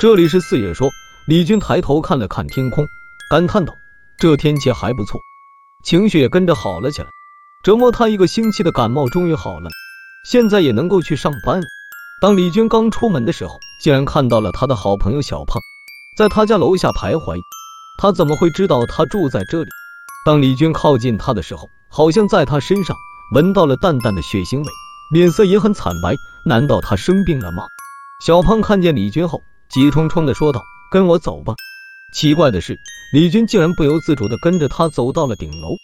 这里是四月说，李军抬头看了看天空，感叹道：“这天气还不错。”情绪也跟着好了起来。折磨他一个星期的感冒终于好了，现在也能够去上班了。当李军刚出门的时候，竟然看到了他的好朋友小胖在他家楼下徘徊。他怎么会知道他住在这里？当李军靠近他的时候，好像在他身上闻到了淡淡的血腥味，脸色也很惨白。难道他生病了吗？小胖看见李军后，急冲冲的说道：“跟我走吧。”奇怪的是，李军竟然不由自主的跟着他走到了顶楼。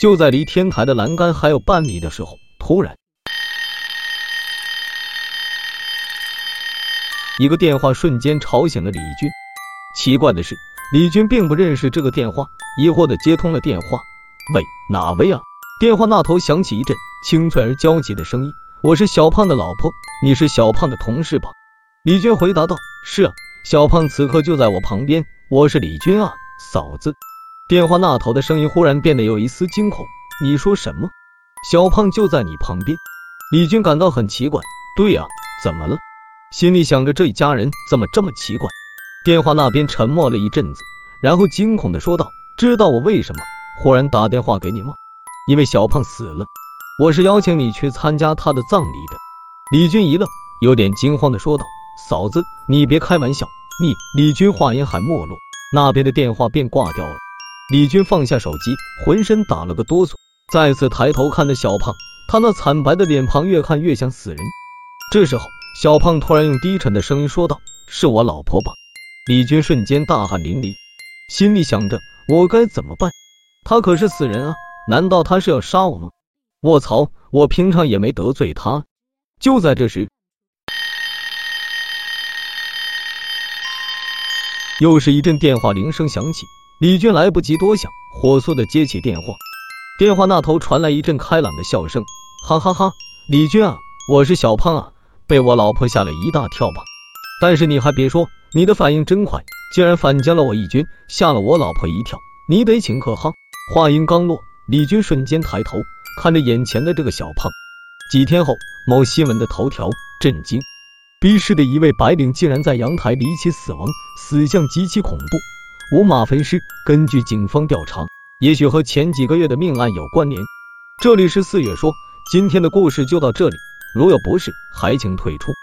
就在离天台的栏杆还有半米的时候，突然，一个电话瞬间吵醒了李军。奇怪的是，李军并不认识这个电话，疑惑的接通了电话。喂，哪位啊？电话那头响起一阵清脆而焦急的声音：“我是小胖的老婆，你是小胖的同事吧？”李军回答道：“是啊，小胖此刻就在我旁边，我是李军啊，嫂子。”电话那头的声音忽然变得有一丝惊恐：“你说什么？小胖就在你旁边？”李军感到很奇怪。对呀，怎么了？心里想着这一家人怎么这么奇怪。电话那边沉默了一阵子，然后惊恐的说道：“知道我为什么忽然打电话给你吗？因为小胖死了，我是邀请你去参加他的葬礼的。”李军一愣，有点惊慌的说道：“嫂子，你别开玩笑。”你……李军话音还没落，那边的电话便挂掉了。李军放下手机，浑身打了个哆嗦，再次抬头看着小胖，他那惨白的脸庞越看越像死人。这时候，小胖突然用低沉的声音说道：“是我老婆吧？”李军瞬间大汗淋漓，心里想着：我该怎么办？他可是死人啊！难道他是要杀我吗？卧槽！我平常也没得罪他。就在这时，又是一阵电话铃声响起。李军来不及多想，火速的接起电话。电话那头传来一阵开朗的笑声，哈哈哈！李军啊，我是小胖啊，被我老婆吓了一大跳吧？但是你还别说，你的反应真快，竟然反将了我一军，吓了我老婆一跳。你得请客哈！话音刚落，李军瞬间抬头看着眼前的这个小胖。几天后，某新闻的头条震惊：逼市的一位白领竟然在阳台离奇死亡，死相极其恐怖。五马分尸，根据警方调查，也许和前几个月的命案有关联。这里是四月说，今天的故事就到这里，如有不适，还请退出。